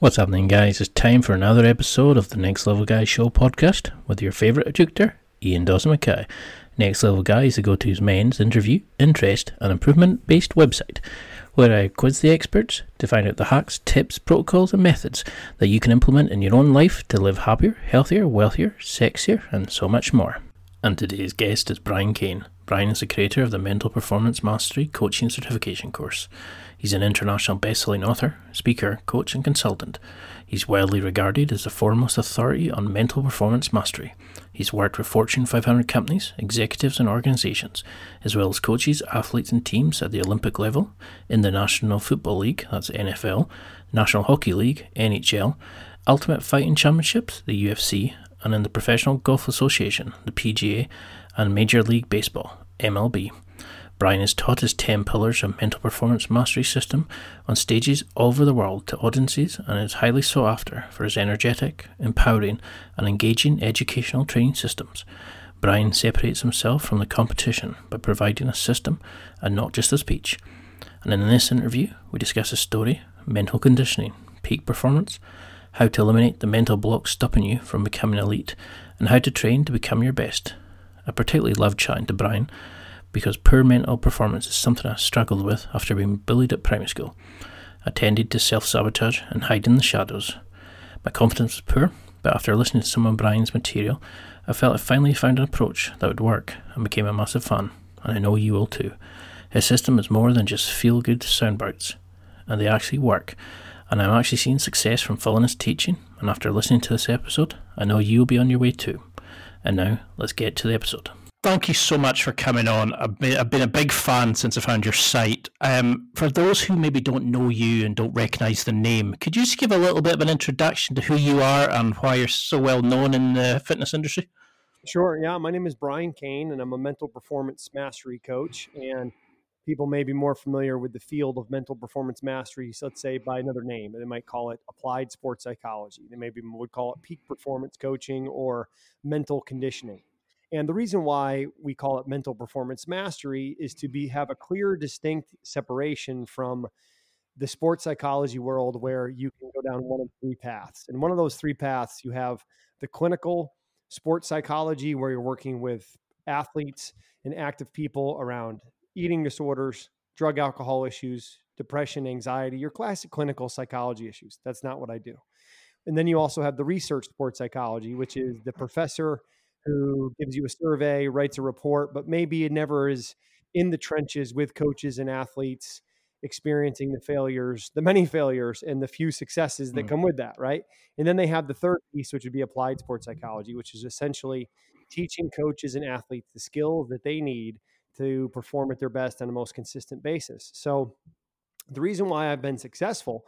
What's happening, guys? It's time for another episode of the Next Level Guy Show podcast with your favourite educator, Ian Dawson Mackay. Next Level Guy is the go to's men's interview, interest, and improvement based website where I quiz the experts to find out the hacks, tips, protocols, and methods that you can implement in your own life to live happier, healthier, wealthier, sexier, and so much more. And today's guest is Brian Cain. Brian is the creator of the Mental Performance Mastery Coaching Certification course. He's an international best-selling author, speaker, coach, and consultant. He's widely regarded as the foremost authority on mental performance mastery. He's worked with Fortune 500 companies, executives, and organizations, as well as coaches, athletes, and teams at the Olympic level, in the National Football League, that's NFL, National Hockey League, NHL, Ultimate Fighting Championships, the UFC, and in the Professional Golf Association, the PGA, and Major League Baseball, MLB. Brian has taught his 10 pillars of mental performance mastery system on stages all over the world to audiences and is highly sought after for his energetic, empowering, and engaging educational training systems. Brian separates himself from the competition by providing a system and not just a speech. And in this interview, we discuss his story, mental conditioning, peak performance, how to eliminate the mental blocks stopping you from becoming elite, and how to train to become your best. I particularly love chatting to Brian because poor mental performance is something I struggled with after being bullied at primary school. I tended to self sabotage and hide in the shadows. My confidence was poor, but after listening to some of Brian's material, I felt I finally found an approach that would work and became a massive fan, and I know you will too. His system is more than just feel good soundbites, and they actually work. And I'm actually seeing success from following his teaching, and after listening to this episode, I know you'll be on your way too. And now, let's get to the episode. Thank you so much for coming on. I've been, a big fan since I found your site. Um, for those who maybe don't know you and don't recognize the name, could you just give a little bit of an introduction to who you are and why you're so well known in the fitness industry? Sure. Yeah. My name is Brian Cain, and I'm a mental performance mastery coach. And people may be more familiar with the field of mental performance mastery, so let's say by another name. They might call it applied sports psychology. They maybe would call it peak performance coaching or mental conditioning. And the reason why we call it mental performance mastery is to be have a clear, distinct separation from the sports psychology world where you can go down one of three paths. And one of those three paths, you have the clinical sports psychology where you're working with athletes and active people around eating disorders, drug alcohol issues, depression, anxiety, your classic clinical psychology issues. That's not what I do. And then you also have the research sports psychology, which is the professor who gives you a survey, writes a report, but maybe it never is in the trenches with coaches and athletes experiencing the failures, the many failures and the few successes that mm. come with that, right? And then they have the third piece, which would be applied sports psychology, which is essentially teaching coaches and athletes the skills that they need to perform at their best on a most consistent basis. So the reason why I've been successful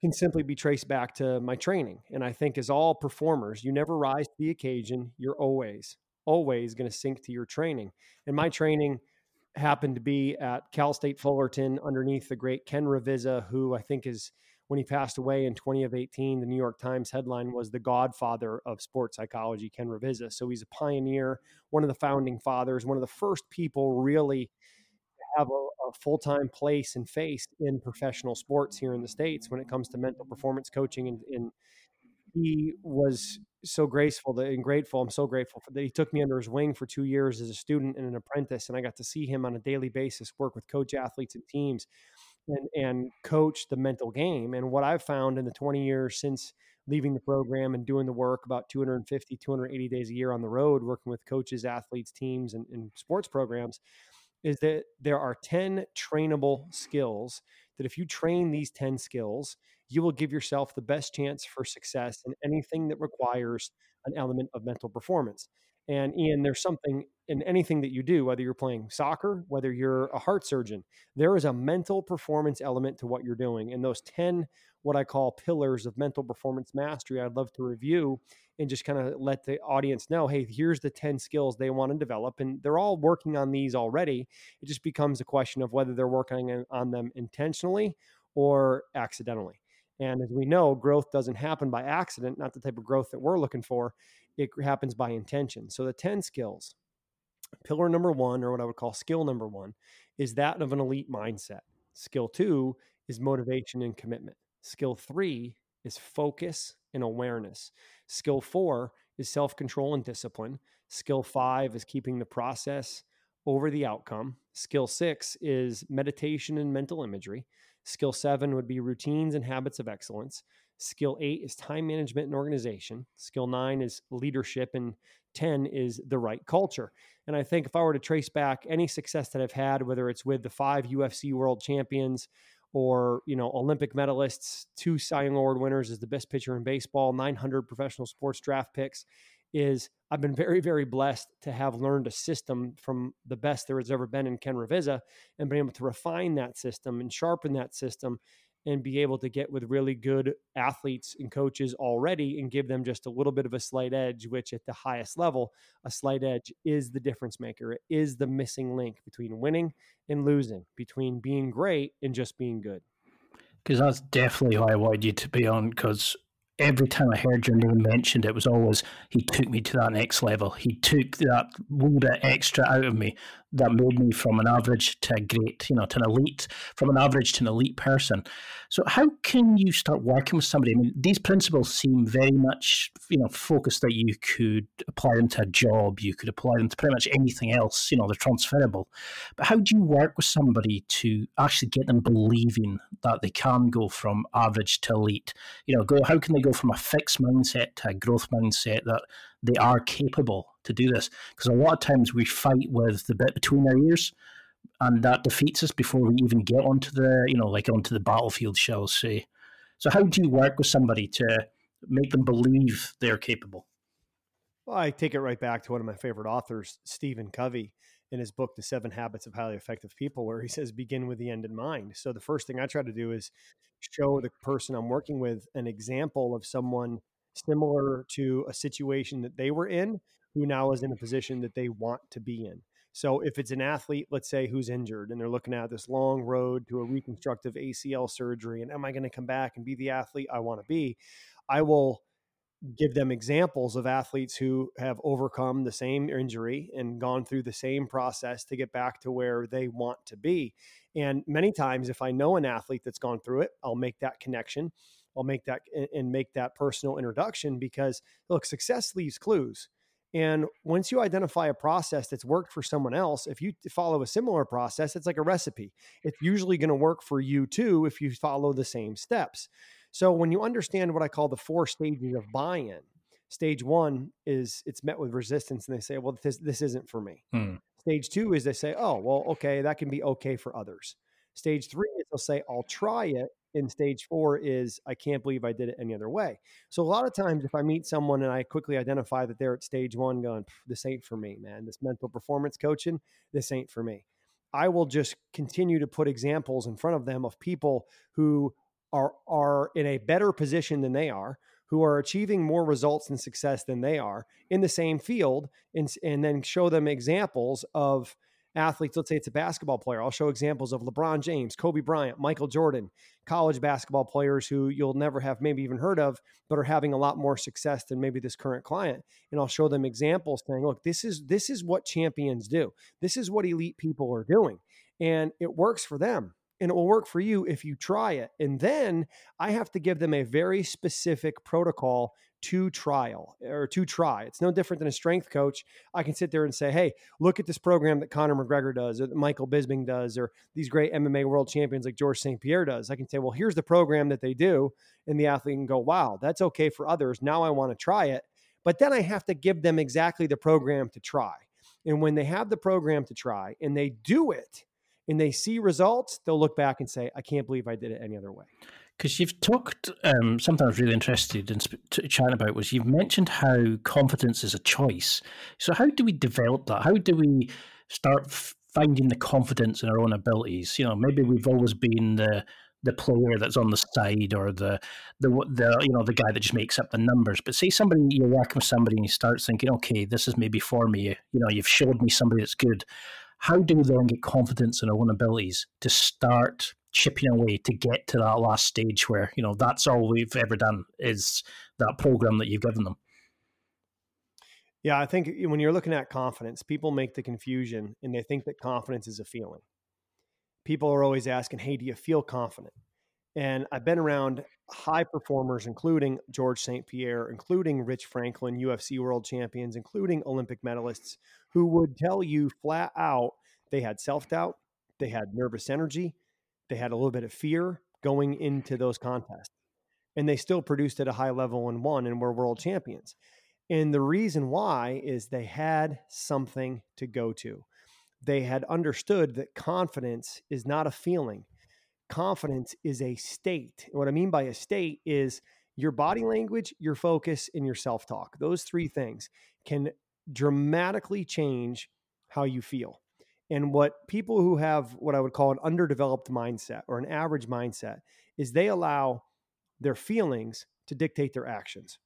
can simply be traced back to my training. And I think, as all performers, you never rise to the occasion. You're always, always going to sink to your training. And my training happened to be at Cal State Fullerton underneath the great Ken Ravizza, who I think is, when he passed away in 2018, the New York Times headline was the godfather of sports psychology, Ken Ravizza. So he's a pioneer, one of the founding fathers, one of the first people really have a, a full time place and face in professional sports here in the states when it comes to mental performance coaching. And, and he was so graceful that, and grateful. I'm so grateful for that. He took me under his wing for two years as a student and an apprentice, and I got to see him on a daily basis work with coach athletes and teams. And, and coach the mental game. And what I've found in the 20 years since leaving the program and doing the work about 250, 280 days a year on the road, working with coaches, athletes, teams, and, and sports programs, is that there are 10 trainable skills that if you train these 10 skills, you will give yourself the best chance for success in anything that requires an element of mental performance. And Ian, there's something in anything that you do, whether you're playing soccer, whether you're a heart surgeon, there is a mental performance element to what you're doing. And those 10, what I call pillars of mental performance mastery, I'd love to review and just kind of let the audience know hey, here's the 10 skills they want to develop. And they're all working on these already. It just becomes a question of whether they're working on them intentionally or accidentally. And as we know, growth doesn't happen by accident, not the type of growth that we're looking for. It happens by intention. So the 10 skills Pillar number one, or what I would call skill number one, is that of an elite mindset. Skill two is motivation and commitment. Skill three is focus and awareness. Skill four is self control and discipline. Skill five is keeping the process over the outcome. Skill six is meditation and mental imagery. Skill seven would be routines and habits of excellence. Skill eight is time management and organization. Skill nine is leadership. And 10 is the right culture. And I think if I were to trace back any success that I've had, whether it's with the five UFC world champions or, you know, Olympic medalists, two Cy Young Award winners as the best pitcher in baseball, 900 professional sports draft picks, is I've been very, very blessed to have learned a system from the best there has ever been in Ken Ravizza and been able to refine that system and sharpen that system and be able to get with really good athletes and coaches already and give them just a little bit of a slight edge, which at the highest level, a slight edge is the difference maker. It is the missing link between winning and losing, between being great and just being good. Because that's definitely why I wanted you to be on, because every time I heard your name mentioned, it was always he took me to that next level. He took that little bit extra out of me that made me from an average to a great, you know, to an elite, from an average to an elite person. So how can you start working with somebody? I mean, these principles seem very much, you know, focused that you could apply them to a job, you could apply them to pretty much anything else, you know, they're transferable. But how do you work with somebody to actually get them believing that they can go from average to elite? You know, go how can they go from a fixed mindset to a growth mindset that they are capable to do this. Because a lot of times we fight with the bit between our ears, and that defeats us before we even get onto the, you know, like onto the battlefield, shall say. So, how do you work with somebody to make them believe they're capable? Well, I take it right back to one of my favorite authors, Stephen Covey, in his book, The Seven Habits of Highly Effective People, where he says, begin with the end in mind. So, the first thing I try to do is show the person I'm working with an example of someone similar to a situation that they were in who now is in a position that they want to be in. So if it's an athlete, let's say who's injured and they're looking at this long road to a reconstructive ACL surgery and am I going to come back and be the athlete I want to be? I will give them examples of athletes who have overcome the same injury and gone through the same process to get back to where they want to be. And many times if I know an athlete that's gone through it, I'll make that connection I'll make that and make that personal introduction because look, success leaves clues. And once you identify a process that's worked for someone else, if you follow a similar process, it's like a recipe. It's usually going to work for you too if you follow the same steps. So when you understand what I call the four stages of buy-in, stage one is it's met with resistance and they say, well, this, this isn't for me. Hmm. Stage two is they say, oh, well, okay, that can be okay for others. Stage three is they'll say, I'll try it in stage four is I can't believe I did it any other way. So a lot of times, if I meet someone and I quickly identify that they're at stage one, going, "This ain't for me, man. This mental performance coaching, this ain't for me." I will just continue to put examples in front of them of people who are are in a better position than they are, who are achieving more results and success than they are in the same field, and and then show them examples of athletes, let's say it's a basketball player, I'll show examples of LeBron James, Kobe Bryant, Michael Jordan, college basketball players who you'll never have maybe even heard of, but are having a lot more success than maybe this current client. And I'll show them examples saying, look, this is this is what champions do. This is what elite people are doing. And it works for them and it will work for you if you try it. And then I have to give them a very specific protocol to trial or to try. It's no different than a strength coach. I can sit there and say, hey, look at this program that Conor McGregor does or that Michael Bisping does or these great MMA world champions like George St. Pierre does. I can say, well, here's the program that they do. And the athlete can go, wow, that's okay for others. Now I want to try it. But then I have to give them exactly the program to try. And when they have the program to try and they do it and they see results, they'll look back and say, I can't believe I did it any other way Because you've talked, um, something I was really interested in chatting about was you've mentioned how confidence is a choice. So, how do we develop that? How do we start finding the confidence in our own abilities? You know, maybe we've always been the the player that's on the side or the the the you know the guy that just makes up the numbers. But say somebody you're working with somebody and you start thinking, okay, this is maybe for me. You know, you've showed me somebody that's good. How do we then get confidence in our own abilities to start chipping away to get to that last stage where you know that's all we've ever done is that program that you've given them. Yeah i think when you're looking at confidence people make the confusion and they think that confidence is a feeling. People are always asking hey do you feel confident? And i've been around high performers including george st pierre including rich franklin ufc world champions including olympic medalists who would tell you flat out they had self-doubt they had nervous energy they had a little bit of fear going into those contests, and they still produced at a high level and won and were world champions. And the reason why is they had something to go to. They had understood that confidence is not a feeling. Confidence is a state. And what I mean by a state is your body language, your focus, and your self talk. Those three things can dramatically change how you feel. And what people who have what I would call an underdeveloped mindset or an average mindset is they allow their feelings to dictate their actions.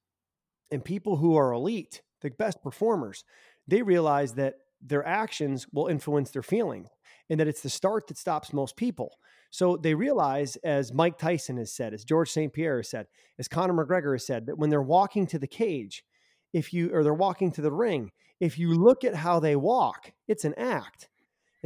And people who are elite, the best performers, they realize that their actions will influence their feelings and that it's the start that stops most people. So they realize, as Mike Tyson has said, as George St. Pierre has said, as Conor McGregor has said, that when they're walking to the cage, if you or they're walking to the ring, if you look at how they walk, it's an act.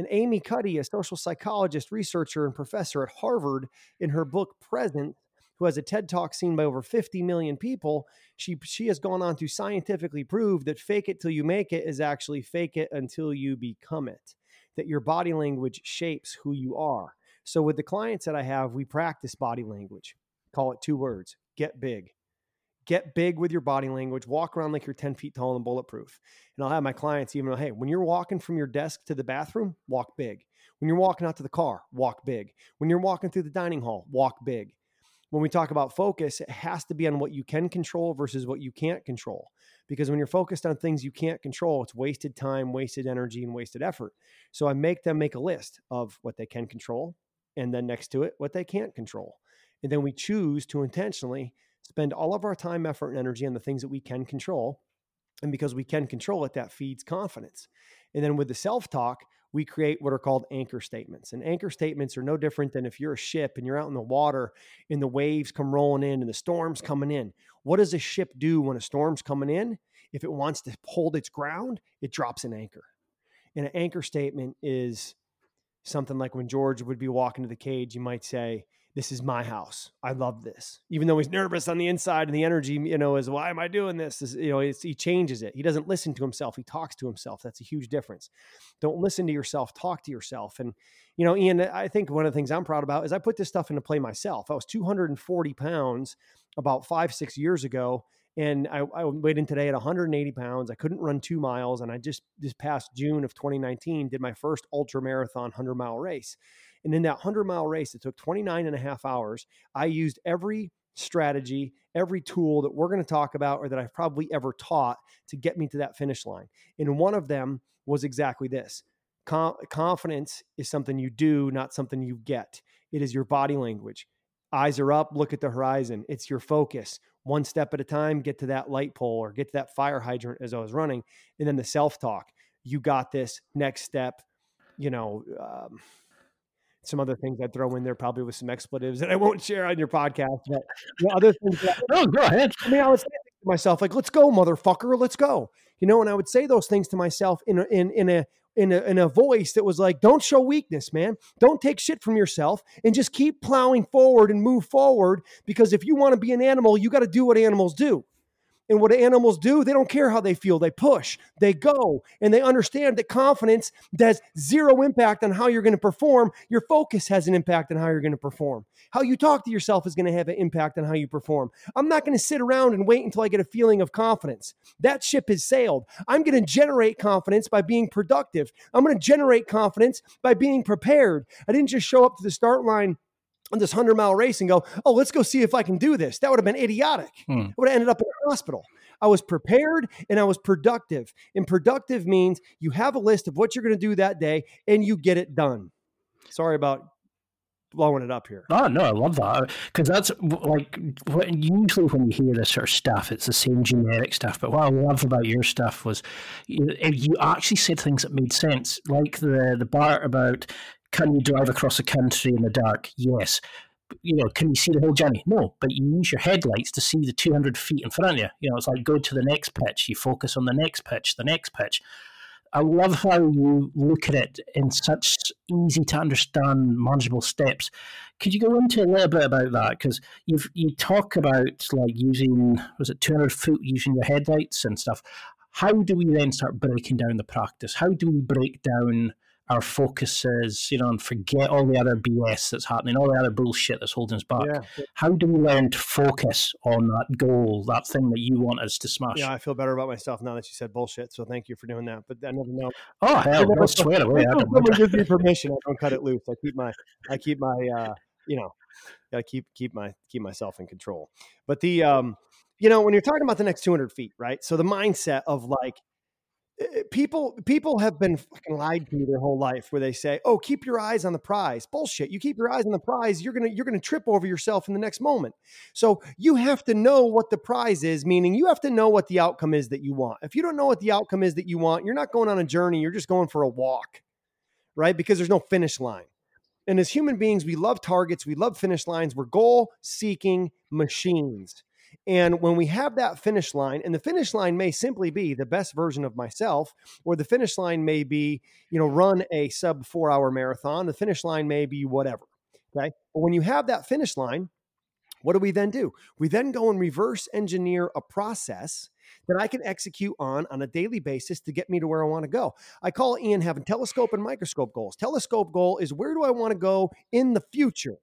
And Amy Cuddy, a social psychologist, researcher, and professor at Harvard, in her book Present, who has a TED Talk seen by over 50 million people, she she has gone on to scientifically prove that fake it till you make it is actually fake it until you become it. That your body language shapes who you are. So with the clients that I have, we practice body language. Call it two words: get big. Get big with your body language. Walk around like you're 10 feet tall and bulletproof. And I'll have my clients even hey, when you're walking from your desk to the bathroom, walk big. When you're walking out to the car, walk big. When you're walking through the dining hall, walk big. When we talk about focus, it has to be on what you can control versus what you can't control. Because when you're focused on things you can't control, it's wasted time, wasted energy, and wasted effort. So I make them make a list of what they can control, and then next to it, what they can't control. And then we choose to intentionally spend all of our time, effort, and energy on the things that we can control. And because we can control it, that feeds confidence. And then with the self talk, we create what are called anchor statements. And anchor statements are no different than if you're a ship and you're out in the water and the waves come rolling in and the storm's coming in. What does a ship do when a storm's coming in? If it wants to hold its ground, it drops an anchor. And an anchor statement is something like when George would be walking to the cage, you might say, this is my house. I love this. Even though he's nervous on the inside and the energy, you know, is why am I doing this? this you know, he changes it. He doesn't listen to himself. He talks to himself. That's a huge difference. Don't listen to yourself. Talk to yourself. And, you know, Ian, I think one of the things I'm proud about is I put this stuff into play myself. I was 240 pounds about five, six years ago. And I, I weighed in today at 180 pounds. I couldn't run two miles. And I just, this past June of 2019, did my first ultra marathon 100 mile race. And in that 100 mile race, it took 29 and a half hours. I used every strategy, every tool that we're going to talk about or that I've probably ever taught to get me to that finish line. And one of them was exactly this confidence is something you do, not something you get. It is your body language. Eyes are up, look at the horizon. It's your focus. One step at a time, get to that light pole or get to that fire hydrant as I was running. And then the self talk. You got this. Next step. You know, um, some other things I'd throw in there, probably with some expletives that I won't share on your podcast. But you know, other things. That, oh, go ahead. I mean, I would say to myself, like, "Let's go, motherfucker, let's go." You know, and I would say those things to myself in a, in in a in a, in a voice that was like, don't show weakness, man. Don't take shit from yourself and just keep plowing forward and move forward. Because if you want to be an animal, you got to do what animals do. And what animals do, they don't care how they feel. They push, they go, and they understand that confidence has zero impact on how you're going to perform. Your focus has an impact on how you're going to perform. How you talk to yourself is going to have an impact on how you perform. I'm not going to sit around and wait until I get a feeling of confidence. That ship has sailed. I'm going to generate confidence by being productive. I'm going to generate confidence by being prepared. I didn't just show up to the start line on this 100 mile race and go, oh, let's go see if I can do this. That would have been idiotic. Hmm. I would have ended up in a hospital. I was prepared and I was productive. And productive means you have a list of what you're going to do that day and you get it done. Sorry about blowing it up here. Oh no, I love that because that's like usually when you hear this sort of stuff, it's the same generic stuff. But what I love about your stuff was you, you actually said things that made sense, like the the part about can you drive across a country in the dark? Yes. You know, can you see the whole journey? No, but you use your headlights to see the 200 feet in front of you. You know, it's like go to the next pitch. You focus on the next pitch, the next pitch. I love how you look at it in such easy to understand, manageable steps. Could you go into a little bit about that? Because you you talk about like using was it 200 foot using your headlights and stuff. How do we then start breaking down the practice? How do we break down our focus is, you know, and forget all the other BS that's happening, all the other bullshit that's holding us back. Yeah. How do we learn to focus on that goal, that thing that you want us to smash? Yeah, I feel better about myself now that you said bullshit. So thank you for doing that. But I never know. Oh hell, I swear away. Someone gives me permission. I don't cut it loose. I keep my, I keep my, uh, you know, gotta keep keep my keep myself in control. But the, um, you know, when you're talking about the next 200 feet, right? So the mindset of like, Eh, people people have been lied to their whole life where they say oh keep your eyes on the prize. Bullshit you keep your eyes on the prize you're gonna you're gonna trip over yourself in the next moment. So you have to know what the prize is meaning you have to know what the outcome is that you want. If you don't know what the outcome is that you want you're not going on a journey you're just going for a walk right? Because there's no finish line. And as human beings we love targets we love finish lines. We're goal seeking machines and when we have that finish line, and the finish line may simply be the best version of myself, or the finish line may be, you know, run a sub four hour marathon, the finish line may be whatever. Okay. But when you have that finish line, what do we then do? We then go and reverse engineer a process that I can execute on on a daily basis to get me to where I want to go. I call Ian having telescope and microscope goals. Telescope goal is where do I want to go in the future?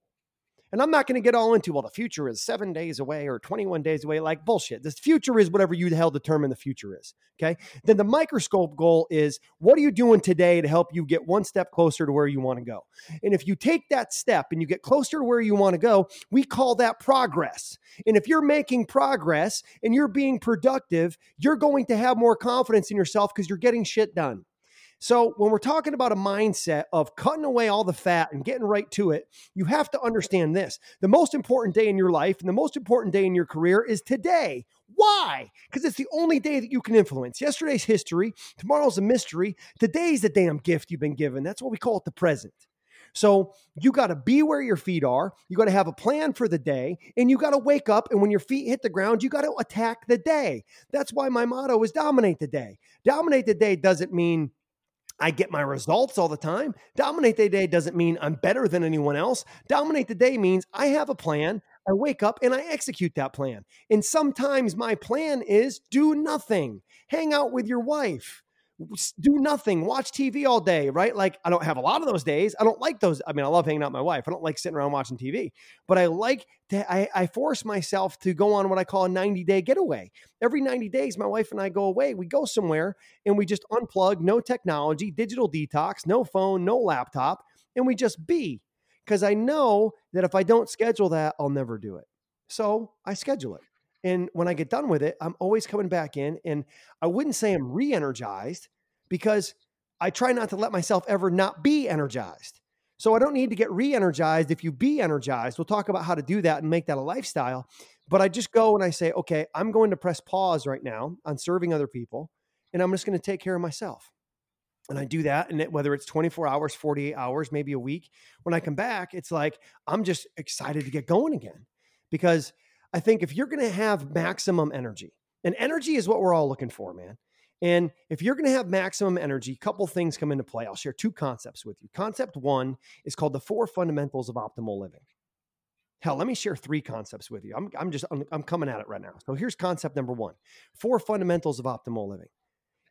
And I'm not going to get all into, well, the future is seven days away or 21 days away. Like bullshit. This future is whatever you the hell determine the future is. Okay. Then the microscope goal is what are you doing today to help you get one step closer to where you want to go? And if you take that step and you get closer to where you want to go, we call that progress. And if you're making progress and you're being productive, you're going to have more confidence in yourself because you're getting shit done. So, when we're talking about a mindset of cutting away all the fat and getting right to it, you have to understand this. The most important day in your life and the most important day in your career is today. Why? Because it's the only day that you can influence. Yesterday's history, tomorrow's a mystery, today's the damn gift you've been given. That's what we call it the present. So you got to be where your feet are. You got to have a plan for the day and you got to wake up. And when your feet hit the ground, you got to attack the day. That's why my motto is dominate the day. Dominate the day doesn't mean I get my results all the time. Dominate the day doesn't mean I'm better than anyone else. Dominate the day means I have a plan. I wake up and I execute that plan. And sometimes my plan is do nothing, hang out with your wife, do nothing, watch TV all day, right? Like I don't have a lot of those days. I don't like those. I mean, I love hanging out with my wife. I don't like sitting around watching TV, but I like to, I, I force myself to go on what I call a 90 day getaway. Every 90 days, my wife and I go away. We go somewhere and we just unplug, no technology, digital detox, no phone, no laptop, and we just be. Because I know that if I don't schedule that, I'll never do it. So I schedule it. And when I get done with it, I'm always coming back in. And I wouldn't say I'm re energized because I try not to let myself ever not be energized. So I don't need to get re energized if you be energized. We'll talk about how to do that and make that a lifestyle. But I just go and I say, okay, I'm going to press pause right now on serving other people, and I'm just going to take care of myself. And I do that. And whether it's 24 hours, 48 hours, maybe a week, when I come back, it's like I'm just excited to get going again because I think if you're going to have maximum energy, and energy is what we're all looking for, man. And if you're going to have maximum energy, a couple things come into play. I'll share two concepts with you. Concept one is called the four fundamentals of optimal living. Hell, let me share three concepts with you. I'm, I'm just, I'm, I'm coming at it right now. So here's concept number one four fundamentals of optimal living.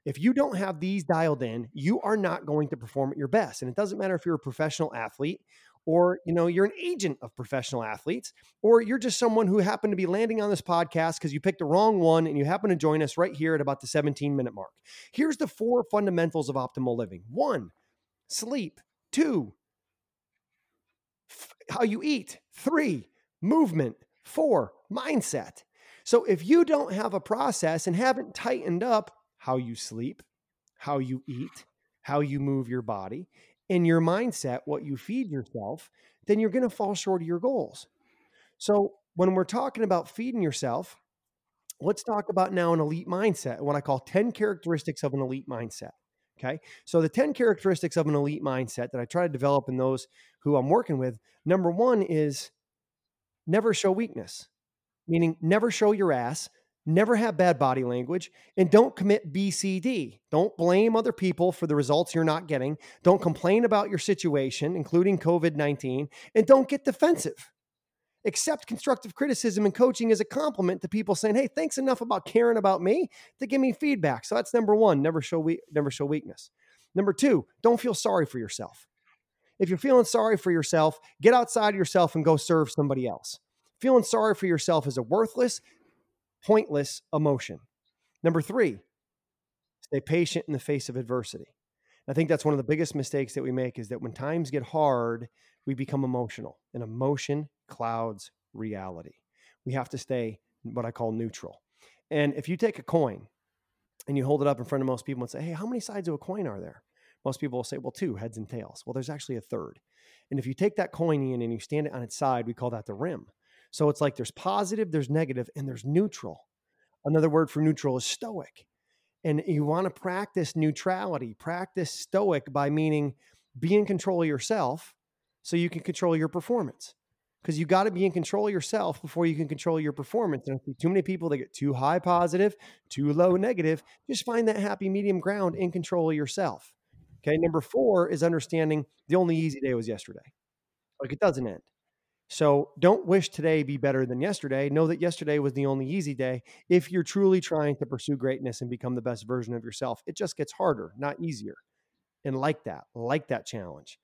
If you don't have these dialed in, you are not going to perform at your best. And it doesn't matter if you're a professional athlete or you know you're an agent of professional athletes or you're just someone who happened to be landing on this podcast because you picked the wrong one and you happen to join us right here at about the 17 minute mark here's the four fundamentals of optimal living one sleep two F- how you eat. Three, movement. Four, mindset. So if you don't have a process and haven't tightened up how you sleep, how you eat, how you move your body, and your mindset, what you feed yourself, then you're going to fall short of your goals. So when we're talking about feeding yourself, let's talk about now an elite mindset, what I call 10 characteristics of an elite mindset. Okay. So the 10 characteristics of an elite mindset that I try to develop in those who I'm working with, number one is never show weakness, meaning never show your ass, never have bad body language, and don't commit BCD. Don't blame other people for the results you're not getting. Don't complain about your situation, including COVID 19, and don't get defensive accept constructive criticism and coaching as a compliment to people saying, "Hey, thanks enough about caring about me to give me feedback." So that's number 1, never show we- never show weakness. Number 2, don't feel sorry for yourself. If you're feeling sorry for yourself, get outside of yourself and go serve somebody else. Feeling sorry for yourself is a worthless, pointless emotion. Number 3, stay patient in the face of adversity. I think that's one of the biggest mistakes that we make is that when times get hard, we become emotional, and emotion clouds reality. We have to stay what I call neutral. And if you take a coin and you hold it up in front of most people and say, Hey, how many sides of a coin are there? Most people will say, Well, two heads and tails. Well, there's actually a third. And if you take that coin in and you stand it on its side, we call that the rim. So it's like there's positive, there's negative, and there's neutral. Another word for neutral is stoic. And you want to practice neutrality, practice stoic by meaning be in control of yourself so you can control your performance. Because you got to be in control of yourself before you can control your performance. And too many people that get too high positive, too low negative. Just find that happy medium ground in control of yourself. Okay. Number four is understanding the only easy day was yesterday. Like it doesn't end. So don't wish today be better than yesterday. Know that yesterday was the only easy day. If you're truly trying to pursue greatness and become the best version of yourself, it just gets harder, not easier. And like that, like that challenge.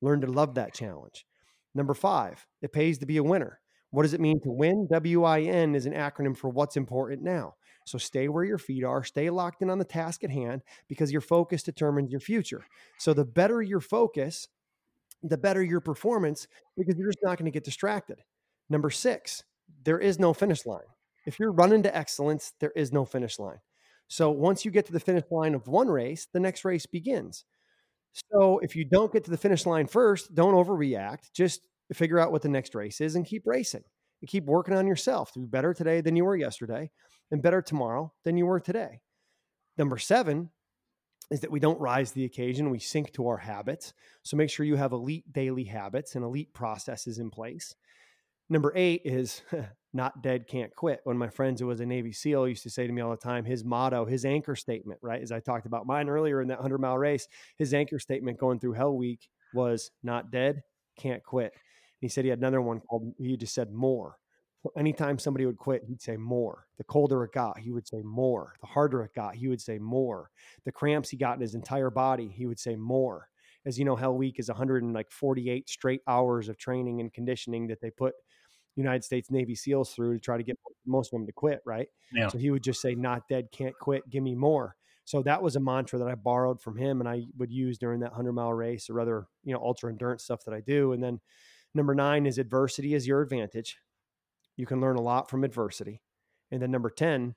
Learn to love that challenge. Number five, it pays to be a winner. What does it mean to win? WIN is an acronym for what's important now. So stay where your feet are, stay locked in on the task at hand because your focus determines your future. So the better your focus, the better your performance because you're just not going to get distracted. Number six, there is no finish line. If you're running to excellence, there is no finish line. So once you get to the finish line of one race, the next race begins. So if you don't get to the finish line first, don't overreact. Just figure out what the next race is and keep racing. And keep working on yourself to be better today than you were yesterday and better tomorrow than you were today. Number seven is that we don't rise to the occasion, we sink to our habits. So make sure you have elite daily habits and elite processes in place. Number eight is not dead, can't quit. One of my friends who was a Navy SEAL used to say to me all the time, his motto, his anchor statement, right? As I talked about mine earlier in that 100 mile race, his anchor statement going through Hell Week was not dead, can't quit. And he said he had another one called, he just said more. Anytime somebody would quit, he'd say more. The colder it got, he would say more. The harder it got, he would say more. The cramps he got in his entire body, he would say more. As you know, Hell Week is 148 straight hours of training and conditioning that they put United States Navy SEALs through to try to get most of them to quit, right? Yeah. So he would just say, "Not dead, can't quit, give me more." So that was a mantra that I borrowed from him, and I would use during that hundred mile race or other, you know, ultra endurance stuff that I do. And then number nine is adversity is your advantage. You can learn a lot from adversity. And then number ten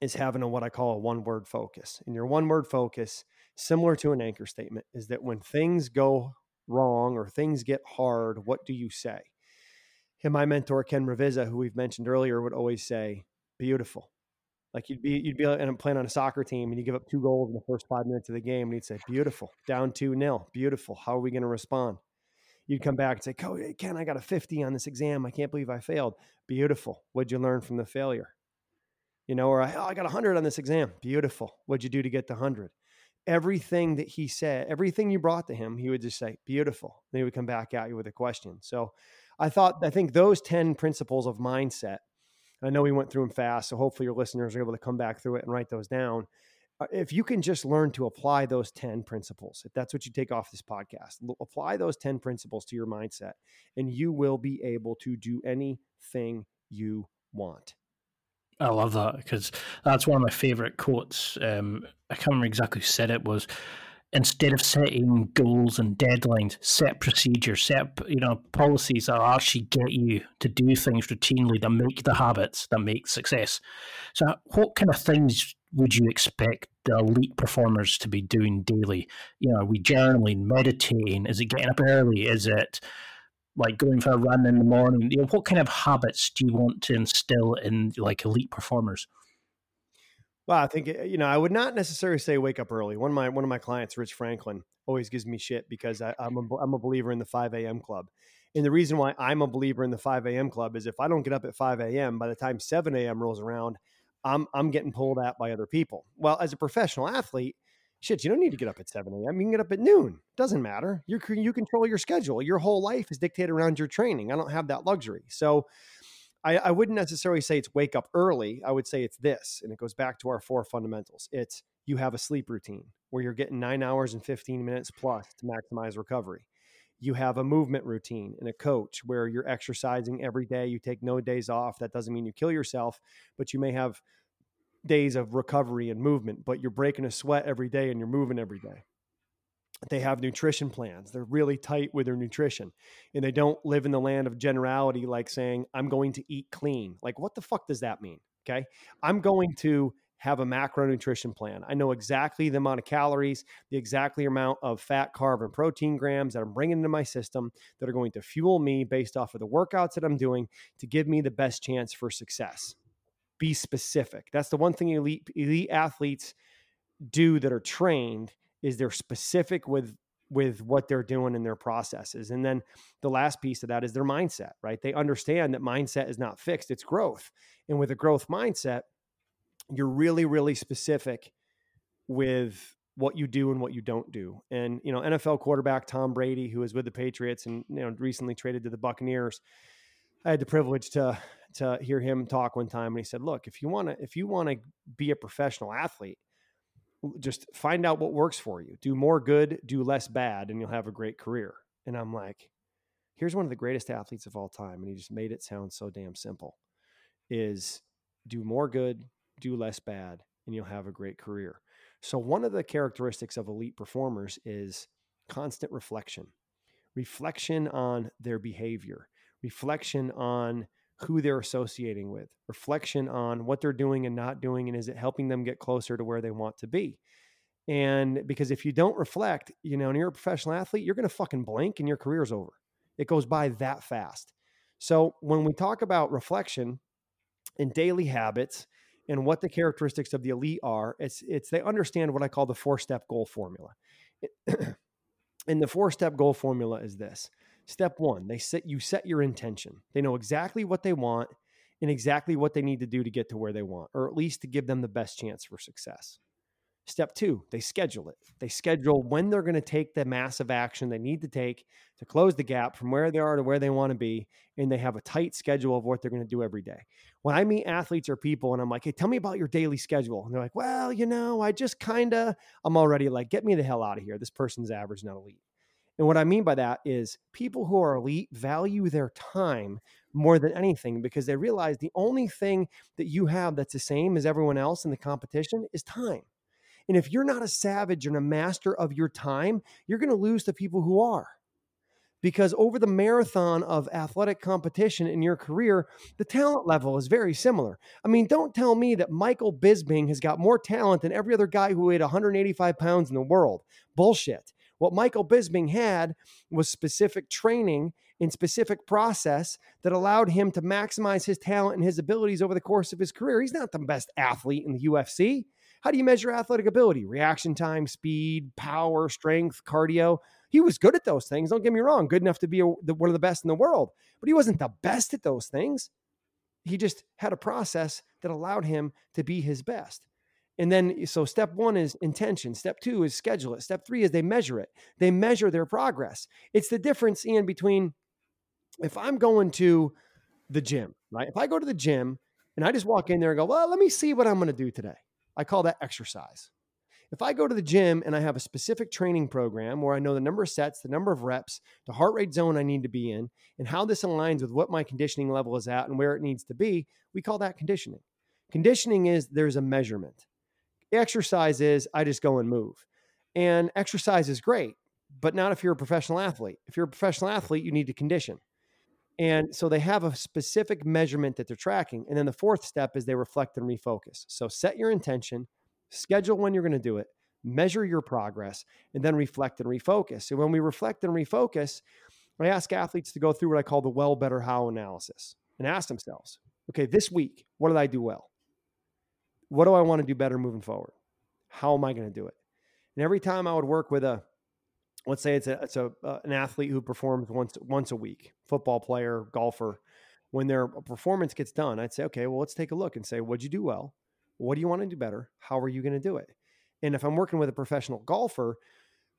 is having a what I call a one word focus. And your one word focus, similar to an anchor statement, is that when things go wrong or things get hard, what do you say? And my mentor Ken Ravizza, who we've mentioned earlier, would always say, "Beautiful." Like you'd be you'd be and playing on a soccer team, and you give up two goals in the first five minutes of the game, and he'd say, "Beautiful, down two nil, beautiful. How are we going to respond?" You'd come back and say, "Coach, Ken, I got a fifty on this exam. I can't believe I failed. Beautiful. What'd you learn from the failure?" You know, or oh, I got a hundred on this exam. Beautiful. What'd you do to get the hundred? Everything that he said, everything you brought to him, he would just say, "Beautiful." Then he would come back at you with a question. So I thought, I think those 10 principles of mindset, I know we went through them fast, so hopefully your listeners are able to come back through it and write those down. Uh, if you can just learn to apply those 10 principles, if that's what you take off this podcast, apply those 10 principles to your mindset, and you will be able to do anything you want. I love that because that's one of my favorite quotes. Um, I can't remember exactly who said it was instead of setting goals and deadlines, set procedures, set you know policies that actually get you to do things routinely that make the habits that make success. So, what kind of things would you expect the elite performers to be doing daily? You know, are we journaling, meditating? Is it getting up early? Is it like going for a run in the morning? You know, what kind of habits do you want to instill in like elite performers? Well, I think eh, you know I would not necessarily say wake up early. One of my one of my clients, Rich Franklin, always gives me shit because I, am a, I'm a believer in the 5 a.m. club. And the reason why I'm a believer in the 5 a.m. club is if I don't get up at 5 a.m., by the time 7 a.m. rolls around, I'm I'm getting pulled at by other people. Well, as a professional athlete, shit, you don't need to get up at 7 a.m. You can get up at noon. Doesn't matter. You you control your schedule. Your whole life is dictated around your training. I don't have that luxury. So I, I wouldn't necessarily say it's wake up early. I would say it's this, and it goes back to our four fundamentals. It's you have a sleep routine where you're getting nine hours and 15 minutes plus to maximize recovery. You have a movement routine and a coach where you're exercising every day. You take no days off. That doesn't mean you kill yourself, but you may have days of recovery and movement, but you're breaking a sweat every day and you're moving every day they have nutrition plans. They're really tight with their nutrition and they don't live in the land of generality, like saying, I'm going to eat clean. Like, what the fuck does that mean? Okay. I'm going to have a macronutrition plan. I know exactly the amount of calories, the exactly amount of fat, carb, and protein grams that I'm bringing into my system that are going to fuel me based off of the workouts that I'm doing to give me the best chance for success. Be specific. That's the one thing elite elite athletes do that are trained is they're specific with with what they're doing in their processes. And then the last piece of that is their mindset, right? They understand that mindset is not fixed, it's growth. And with a growth mindset, you're really, really specific with what you do and what you don't do. And, you know, NFL quarterback Tom Brady, who is with the Patriots and, you know, recently traded to the Buccaneers, I had the privilege to to hear him talk one time and he said, look, if you want to if you want to be a professional athlete, just find out what works for you. Do more good, do less bad, and you'll have a great career. And I'm like, here's one of the greatest athletes of all time. And he just made it sound so damn simple is do more good, do less bad, and you'll have a great career. So, one of the characteristics of elite performers is constant reflection, reflection on their behavior, reflection on who they're associating with, reflection on what they're doing and not doing, and is it helping them get closer to where they want to be? And because if you don't reflect, you know, and you're a professional athlete, you're going to fucking blink and your career's over. It goes by that fast. So when we talk about reflection and daily habits and what the characteristics of the elite are, it's it's they understand what I call the four step goal formula. and the four step goal formula is this: Step one, they set you set your intention. They know exactly what they want and exactly what they need to do to get to where they want, or at least to give them the best chance for success. Step two, they schedule it. They schedule when they're going to take the massive action they need to take to close the gap from where they are to where they want to be. And they have a tight schedule of what they're going to do every day. When I meet athletes or people and I'm like, hey, tell me about your daily schedule. And they're like, well, you know, I just kind of, I'm already like, get me the hell out of here. This person's average, not elite. And what I mean by that is people who are elite value their time more than anything because they realize the only thing that you have that's the same as everyone else in the competition is time. And if you're not a savage and a master of your time, you're going to lose to people who are. Because over the marathon of athletic competition in your career, the talent level is very similar. I mean, don't tell me that Michael Bisping has got more talent than every other guy who weighed 185 pounds in the world. Bullshit. What Michael Bisping had was specific training and specific process that allowed him to maximize his talent and his abilities over the course of his career. He's not the best athlete in the UFC. How do you measure athletic ability? Reaction time, speed, power, strength, cardio. He was good at those things. Don't get me wrong, good enough to be a, the, one of the best in the world, but he wasn't the best at those things. He just had a process that allowed him to be his best. And then, so step one is intention. Step two is schedule it. Step three is they measure it. They measure their progress. It's the difference, in between if I'm going to the gym, right? If I go to the gym and I just walk in there and go, well, let me see what I'm going to do today. I call that exercise. If I go to the gym and I have a specific training program where I know the number of sets, the number of reps, the heart rate zone I need to be in, and how this aligns with what my conditioning level is at and where it needs to be, we call that conditioning. Conditioning is there's a measurement. Exercise is I just go and move. And exercise is great, but not if you're a professional athlete. If you're a professional athlete, you need to condition. And so they have a specific measurement that they're tracking. And then the fourth step is they reflect and refocus. So set your intention, schedule when you're going to do it, measure your progress, and then reflect and refocus. So when we reflect and refocus, I ask athletes to go through what I call the well, better, how analysis and ask themselves, okay, this week, what did I do well? What do I want to do better moving forward? How am I going to do it? And every time I would work with a, let's say it's a, it's a uh, an athlete who performs once once a week, football player, golfer. When their performance gets done, I'd say, okay, well, let's take a look and say, what'd you do well? What do you want to do better? How are you going to do it? And if I'm working with a professional golfer,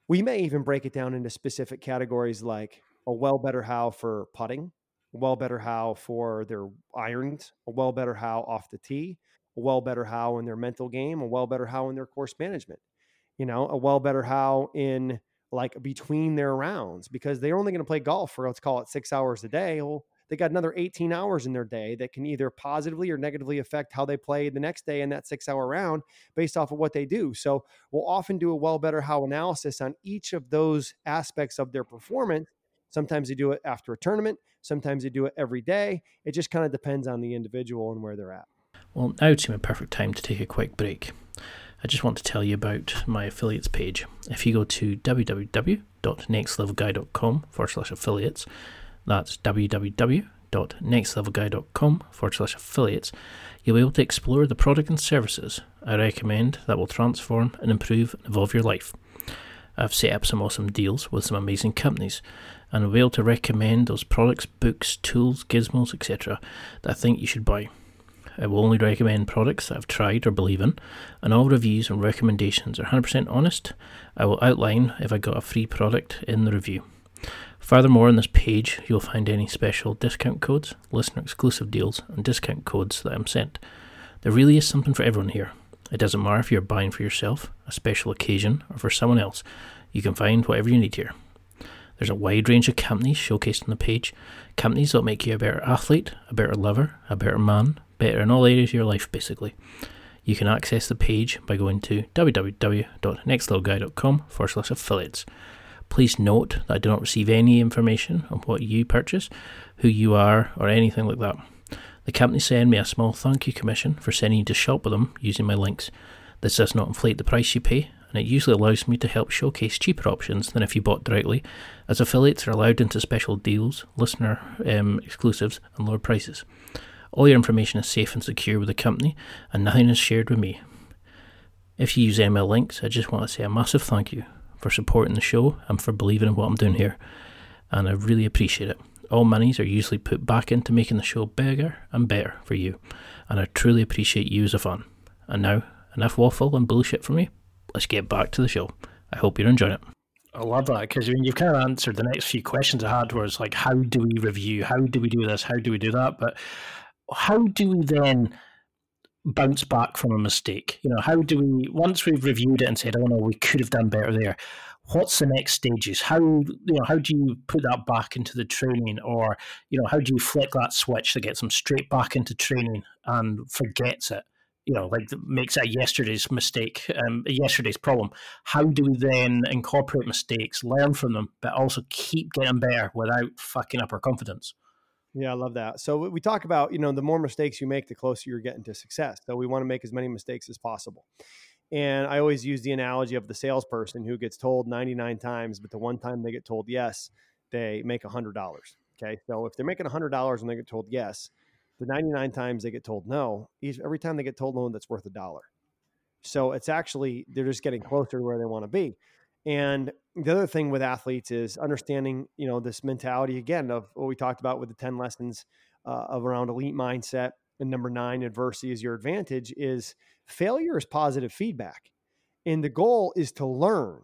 we may even break it down into specific categories like a well better how for putting, a well better how for their irons, a well better how off the tee, a well better how in their mental game, a well better how in their course management, you know, a well better how in like between their rounds because they're only going to play golf for let's call it six hours a day. Well, they got another 18 hours in their day that can either positively or negatively affect how they play the next day in that six hour round based off of what they do. So we'll often do a well better how analysis on each of those aspects of their performance. Sometimes they do it after a tournament, sometimes they do it every day. It just kind of depends on the individual and where they're at. Well, now would seem a perfect time to take a quick break. I just want to tell you about my affiliates page. If you go to www.nextlevelguy.com forward slash affiliates, that's www.nextlevelguy.com forward slash affiliates, you'll be able to explore the product and services I recommend that will transform and improve and evolve your life. I've set up some awesome deals with some amazing companies and will be able to recommend those products, books, tools, gizmos, etc. that I think you should buy. I will only recommend products that I've tried or believe in, and all reviews and recommendations are 100% honest. I will outline if I got a free product in the review. Furthermore, on this page, you'll find any special discount codes, listener exclusive deals, and discount codes that I'm sent. There really is something for everyone here. It doesn't matter if you're buying for yourself, a special occasion, or for someone else, you can find whatever you need here. There's a wide range of companies showcased on the page. Companies that make you a better athlete, a better lover, a better man, better in all areas of your life, basically. You can access the page by going to www.nextlevelguy.com forward slash affiliates. Please note that I do not receive any information on what you purchase, who you are, or anything like that. The company send me a small thank you commission for sending you to shop with them using my links. This does not inflate the price you pay, and it usually allows me to help showcase cheaper options than if you bought directly, as affiliates are allowed into special deals, listener um, exclusives, and lower prices. All your information is safe and secure with the company, and nothing is shared with me. If you use ML links, I just want to say a massive thank you for supporting the show and for believing in what I'm doing here, and I really appreciate it. All monies are usually put back into making the show bigger and better for you, and I truly appreciate you as a fan. And now, enough waffle and bullshit from me. Let's get back to the show. I hope you're enjoying it. I love that because I mean, you've kind of answered the next few questions I had, where it's like, how do we review? How do we do this? How do we do that? But how do we then bounce back from a mistake? You know, how do we once we've reviewed it and said, "Oh no, we could have done better there." What's the next stages? How you know how do you put that back into the training, or you know how do you flick that switch that gets them straight back into training and forgets it? You know, like makes a yesterday's mistake, um, yesterday's problem. How do we then incorporate mistakes, learn from them, but also keep getting better without fucking up our confidence? Yeah, I love that. So we talk about, you know, the more mistakes you make, the closer you're getting to success. So we want to make as many mistakes as possible. And I always use the analogy of the salesperson who gets told 99 times, but the one time they get told yes, they make $100. Okay. So if they're making $100 and they get told yes, the 99 times they get told no, every time they get told no, that's worth a dollar. So it's actually, they're just getting closer to where they want to be. And the other thing with athletes is understanding, you know, this mentality again of what we talked about with the 10 lessons uh, of around elite mindset. And number nine, adversity is your advantage is failure is positive feedback. And the goal is to learn.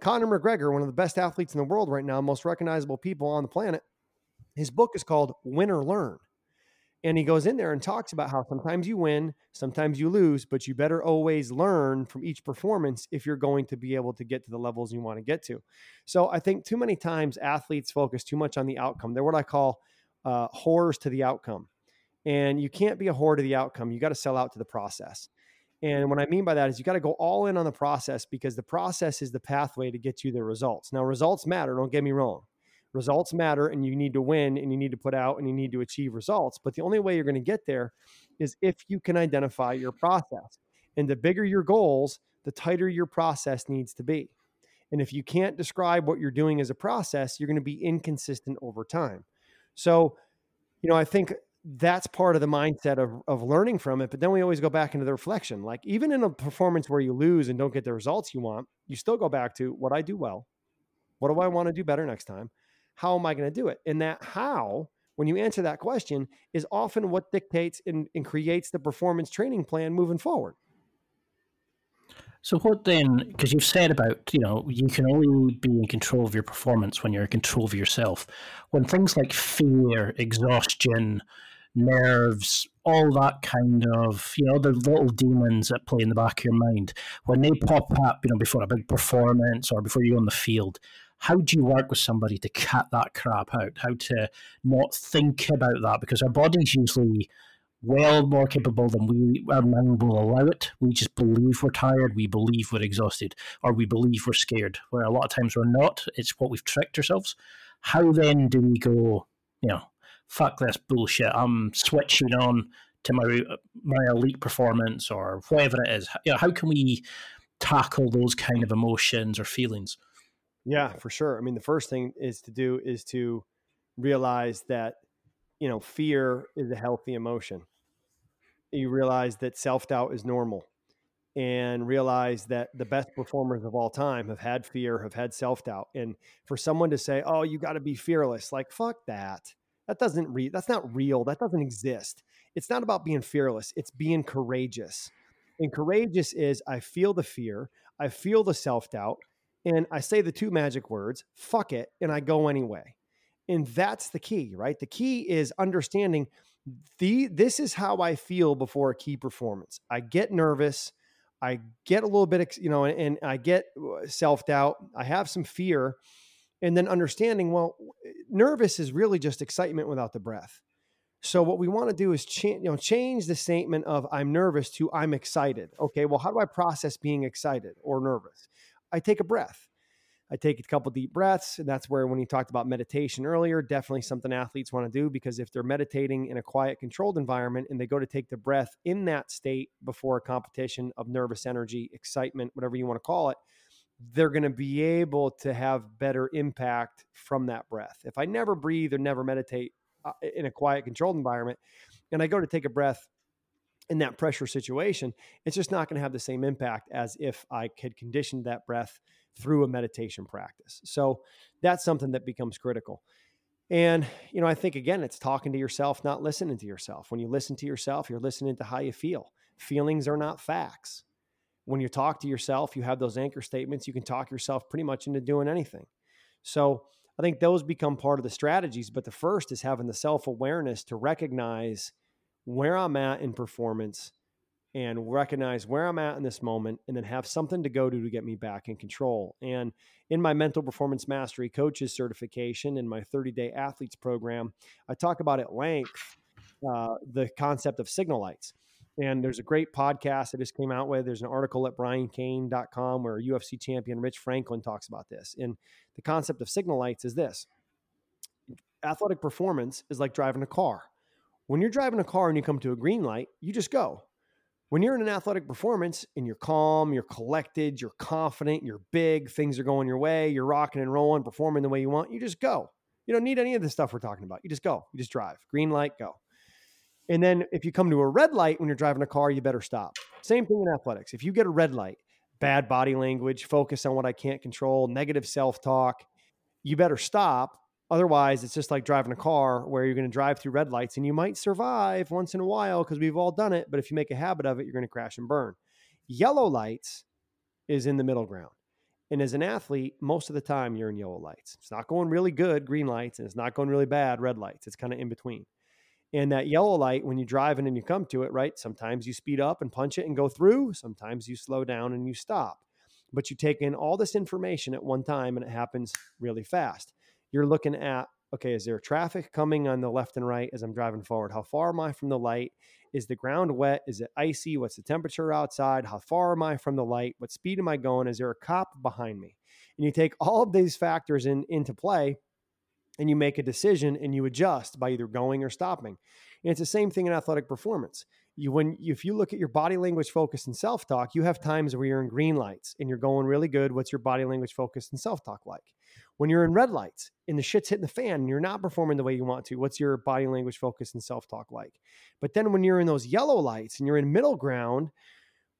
Conor McGregor, one of the best athletes in the world right now, most recognizable people on the planet, his book is called Win or Learn. And he goes in there and talks about how sometimes you win, sometimes you lose, but you better always learn from each performance if you're going to be able to get to the levels you want to get to. So I think too many times athletes focus too much on the outcome. They're what I call uh, whores to the outcome. And you can't be a whore to the outcome. You got to sell out to the process. And what I mean by that is you got to go all in on the process because the process is the pathway to get you the results. Now, results matter, don't get me wrong. Results matter and you need to win and you need to put out and you need to achieve results. But the only way you're going to get there is if you can identify your process. And the bigger your goals, the tighter your process needs to be. And if you can't describe what you're doing as a process, you're going to be inconsistent over time. So, you know, I think that's part of the mindset of, of learning from it. But then we always go back into the reflection. Like even in a performance where you lose and don't get the results you want, you still go back to what I do well. What do I want to do better next time? How am I going to do it? And that how, when you answer that question, is often what dictates and, and creates the performance training plan moving forward. So what then? Because you've said about you know you can only be in control of your performance when you're in control of yourself. When things like fear, exhaustion, nerves, all that kind of, you know, the little demons that play in the back of your mind, when they pop up, you know, before a big performance or before you go on the field, how do you work with somebody to cut that crap out? How to not think about that? Because our body's usually well more capable than we our mind will allow it. We just believe we're tired, we believe we're exhausted, or we believe we're scared. Where a lot of times we're not. It's what we've tricked ourselves. How then do we go? You know, fuck this bullshit. I'm switching on to my my elite performance or whatever it is. You know, how can we tackle those kind of emotions or feelings? Yeah, for sure. I mean, the first thing is to do is to realize that you know fear is a healthy emotion. You realize that self doubt is normal, and realize that the best performers of all time have had fear, have had self doubt, and for someone to say, "Oh, you got to be fearless," like fuck that. That doesn't re- that's not real. That doesn't exist. It's not about being fearless. It's being courageous. And courageous is I feel the fear, I feel the self-doubt, and I say the two magic words, fuck it, and I go anyway. And that's the key, right? The key is understanding the this is how I feel before a key performance. I get nervous, I get a little bit, you know, and, and I get uh, self-doubt, I have some fear, and then understanding well nervous is really just excitement without the breath so what we want to do is cha- you know change the statement of i'm nervous to i'm excited okay well how do i process being excited or nervous i take a breath i take a couple deep breaths and that's where when you talked about meditation earlier definitely something athletes want to do because if they're meditating in a quiet controlled environment and they go to take the breath in that state before a competition of nervous energy excitement whatever you want to call it they're going to be able to have better impact from that breath. If I never breathe or never meditate uh, in a quiet, controlled environment, and I go to take a breath in that pressure situation, it's just not going to have the same impact as if I had conditioned that breath through a meditation practice. So that's something that becomes critical. And, you know, I think again, it's talking to yourself, not listening to yourself. When you listen to yourself, you're listening to how you feel. Feelings are not facts when you talk to yourself, you have those anchor statements, you can talk yourself pretty much into doing anything. So I think those become part of the strategies. But the first is having the self awareness to recognize where I'm at in performance and recognize where I'm at in this moment and then have something to go to to get me back in control. And in my mental performance mastery coaches certification and my 30 day athletes program, I talk about at length uh, the concept of signal lights. And there's a great podcast that just came out with. There's an article at briancain.com where UFC champion Rich Franklin talks about this. And the concept of signal lights is this athletic performance is like driving a car. When you're driving a car and you come to a green light, you just go. When you're in an athletic performance and you're calm, you're collected, you're confident, you're big, things are going your way, you're rocking and rolling, performing the way you want, you just go. You don't need any of the stuff we're talking about. You just go. You just drive. Green light, go. And then if you come to a red light when you're driving a car, you better stop. Same thing in athletics. If you get a red light, bad body language, focus on what I can't control, negative self talk, you better stop. Otherwise, it's just like driving a car where you're going to drive through red lights and you might survive once in a while because we've all done it. But if you make a habit of it, you're going to crash and burn. Yellow lights is in the middle ground. And as an athlete, most of the time you're in yellow lights. It's not going really good, green lights, and it's not going really bad, red lights. It's kind of in between. And that yellow light, when you're driving and you come to it, right? Sometimes you speed up and punch it and go through. Sometimes you slow down and you stop. But you take in all this information at one time and it happens really fast. You're looking at okay, is there traffic coming on the left and right as I'm driving forward? How far am I from the light? Is the ground wet? Is it icy? What's the temperature outside? How far am I from the light? What speed am I going? Is there a cop behind me? And you take all of these factors in, into play and you make a decision and you adjust by either going or stopping. And it's the same thing in athletic performance. You when if you look at your body language focus and self-talk, you have times where you're in green lights and you're going really good. What's your body language focus and self-talk like? When you're in red lights and the shit's hitting the fan and you're not performing the way you want to, what's your body language focus and self-talk like? But then when you're in those yellow lights and you're in middle ground,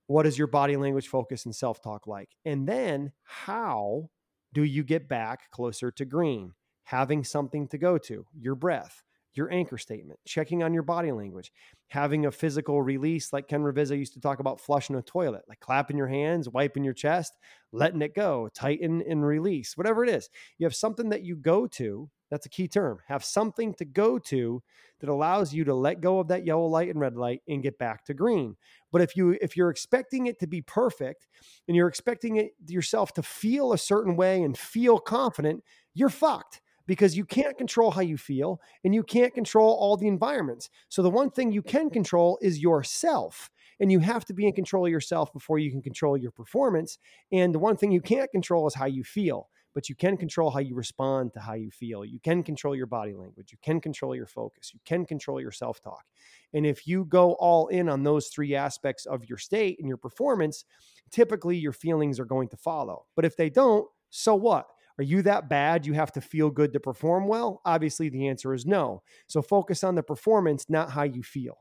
what is your body language focus and self-talk like? And then how do you get back closer to green? Having something to go to, your breath your anchor statement, checking on your body language, having a physical release like Ken Ravizza used to talk about flushing a toilet, like clapping your hands, wiping your chest, letting it go, tighten and release, whatever it is. You have something that you go to. That's a key term. Have something to go to that allows you to let go of that yellow light and red light and get back to green. But if you if you're expecting it to be perfect and you're expecting it yourself to feel a certain way and feel confident, you're fucked because you can't control how you feel and you can't control all the environments. So the one thing you can control is yourself. And you have to be in control of yourself before you can control your performance. And the one thing you can't control is how you feel, but you can control how you respond to how you feel. You can control your body language. You can control your focus. You can control your self talk. And if you go all in on those three aspects of your state and your performance, typically your feelings are going to follow. But if they don't, so what? Are you that bad? You have to feel good to perform well? Obviously, the answer is no. So focus on the performance, not how you feel.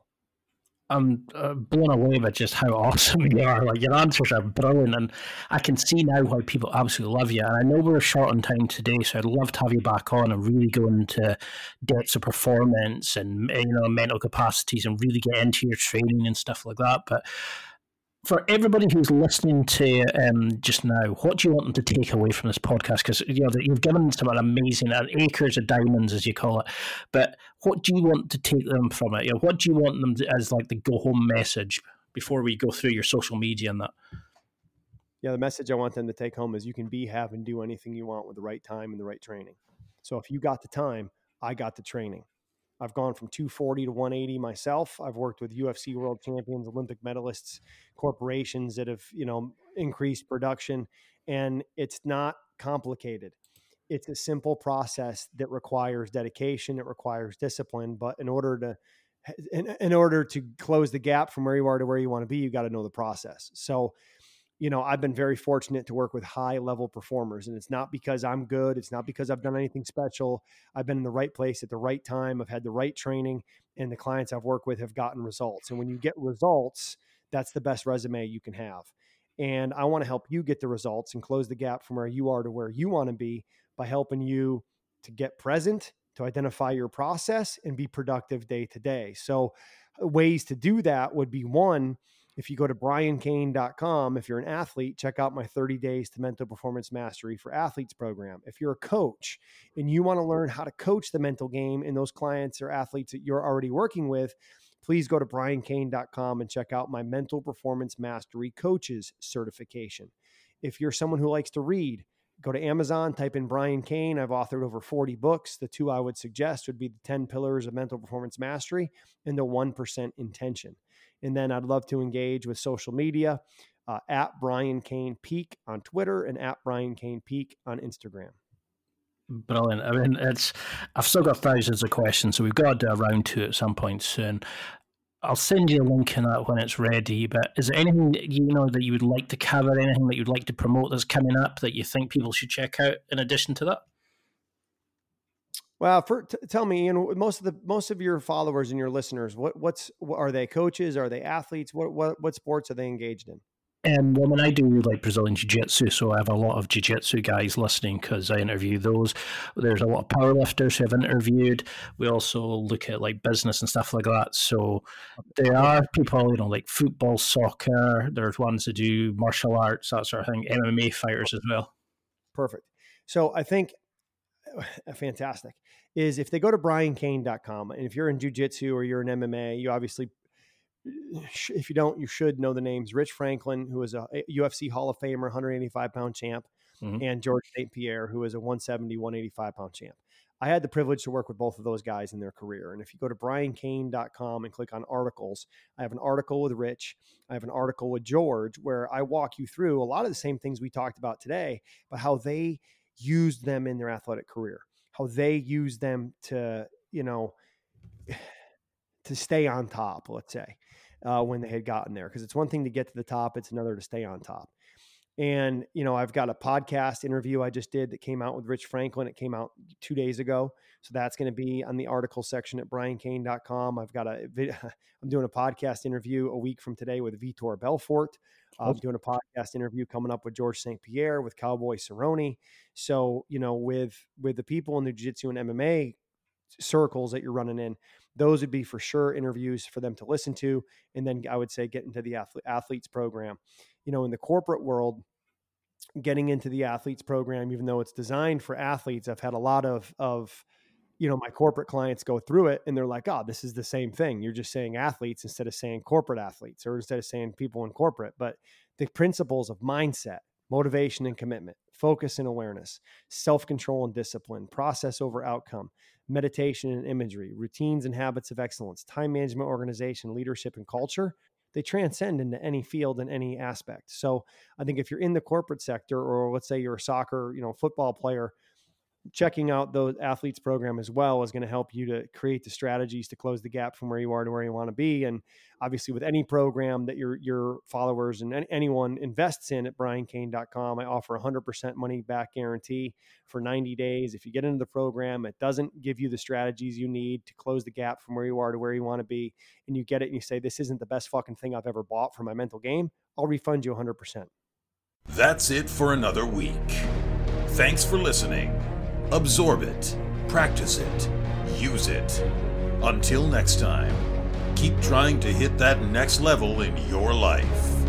I'm uh, blown away by just how awesome you are. Like your answers are brilliant, and I can see now why people absolutely love you. And I know we're short on time today, so I'd love to have you back on and really go into depths of performance and you know mental capacities and really get into your training and stuff like that. But for everybody who's listening to um, just now, what do you want them to take away from this podcast? Because you know you've given them some amazing uh, acres of diamonds, as you call it. But what do you want to take them from it? You know, what do you want them to, as like the go home message before we go through your social media and that? Yeah, the message I want them to take home is you can be, have, and do anything you want with the right time and the right training. So if you got the time, I got the training. I've gone from 240 to 180 myself. I've worked with UFC world champions, Olympic medalists, corporations that have, you know, increased production and it's not complicated. It's a simple process that requires dedication, it requires discipline, but in order to in, in order to close the gap from where you are to where you want to be, you got to know the process. So you know, I've been very fortunate to work with high level performers. And it's not because I'm good. It's not because I've done anything special. I've been in the right place at the right time. I've had the right training, and the clients I've worked with have gotten results. And when you get results, that's the best resume you can have. And I want to help you get the results and close the gap from where you are to where you want to be by helping you to get present, to identify your process, and be productive day to day. So, uh, ways to do that would be one, if you go to briancain.com, if you're an athlete, check out my 30 days to mental performance mastery for athletes program. If you're a coach and you want to learn how to coach the mental game in those clients or athletes that you're already working with, please go to briancain.com and check out my mental performance mastery coaches certification. If you're someone who likes to read, go to Amazon, type in Brian Cain. I've authored over 40 books. The two I would suggest would be the 10 pillars of mental performance mastery and the 1% intention. And then I'd love to engage with social media uh, at Brian Cain Peak on Twitter and at Brian Cain Peak on Instagram. Brilliant. I mean, it's I've still got thousands of questions, so we've got to do a round two at some point soon. I'll send you a link in that when it's ready. But is there anything you know that you would like to cover? Anything that you'd like to promote that's coming up that you think people should check out in addition to that? Well, for, t- tell me, you know, most of the most of your followers and your listeners, what what's what, are they coaches? Are they athletes? What what what sports are they engaged in? Um, well, when I do like Brazilian Jiu Jitsu, so I have a lot of Jiu Jitsu guys listening because I interview those. There's a lot of powerlifters who I've interviewed. We also look at like business and stuff like that. So there are people, you know, like football, soccer. There's ones that do martial arts, that sort of thing, MMA fighters as well. Perfect. So I think fantastic is if they go to briancain.com and if you're in jiu-jitsu or you're in MMA, you obviously if you don't, you should know the names Rich Franklin, who is a UFC Hall of Famer, 185 pound champ, mm-hmm. and George St. Pierre, who is a 170, 185 pound champ. I had the privilege to work with both of those guys in their career. And if you go to briancain.com and click on articles, I have an article with Rich, I have an article with George where I walk you through a lot of the same things we talked about today, but how they used them in their athletic career, how they use them to, you know, to stay on top, let's say, uh, when they had gotten there. Because it's one thing to get to the top, it's another to stay on top. And, you know, I've got a podcast interview I just did that came out with Rich Franklin. It came out two days ago. So that's going to be on the article section at briancain.com. I've got a, I'm doing a podcast interview a week from today with Vitor Belfort. I'm um, doing a podcast interview coming up with George St. Pierre with Cowboy Cerrone. So, you know, with, with the people in the jiu-jitsu and MMA circles that you're running in, those would be for sure interviews for them to listen to. And then I would say get into the athletes program you know, in the corporate world, getting into the athletes program, even though it's designed for athletes, I've had a lot of of you know my corporate clients go through it and they're like, oh, this is the same thing. You're just saying athletes instead of saying corporate athletes, or instead of saying people in corporate. But the principles of mindset, motivation and commitment, focus and awareness, self control and discipline, process over outcome, meditation and imagery, routines and habits of excellence, time management, organization, leadership, and culture they transcend into any field and any aspect. So I think if you're in the corporate sector, or let's say you're a soccer, you know, football player, checking out those athletes program as well is going to help you to create the strategies to close the gap from where you are to where you want to be. And obviously with any program that your your followers and anyone invests in at briancain.com i offer 100% money back guarantee for 90 days. If you get into the program it doesn't give you the strategies you need to close the gap from where you are to where you want to be and you get it and you say this isn't the best fucking thing i've ever bought for my mental game i'll refund you 100% that's it for another week. Thanks for listening Absorb it, practice it, use it. Until next time, keep trying to hit that next level in your life.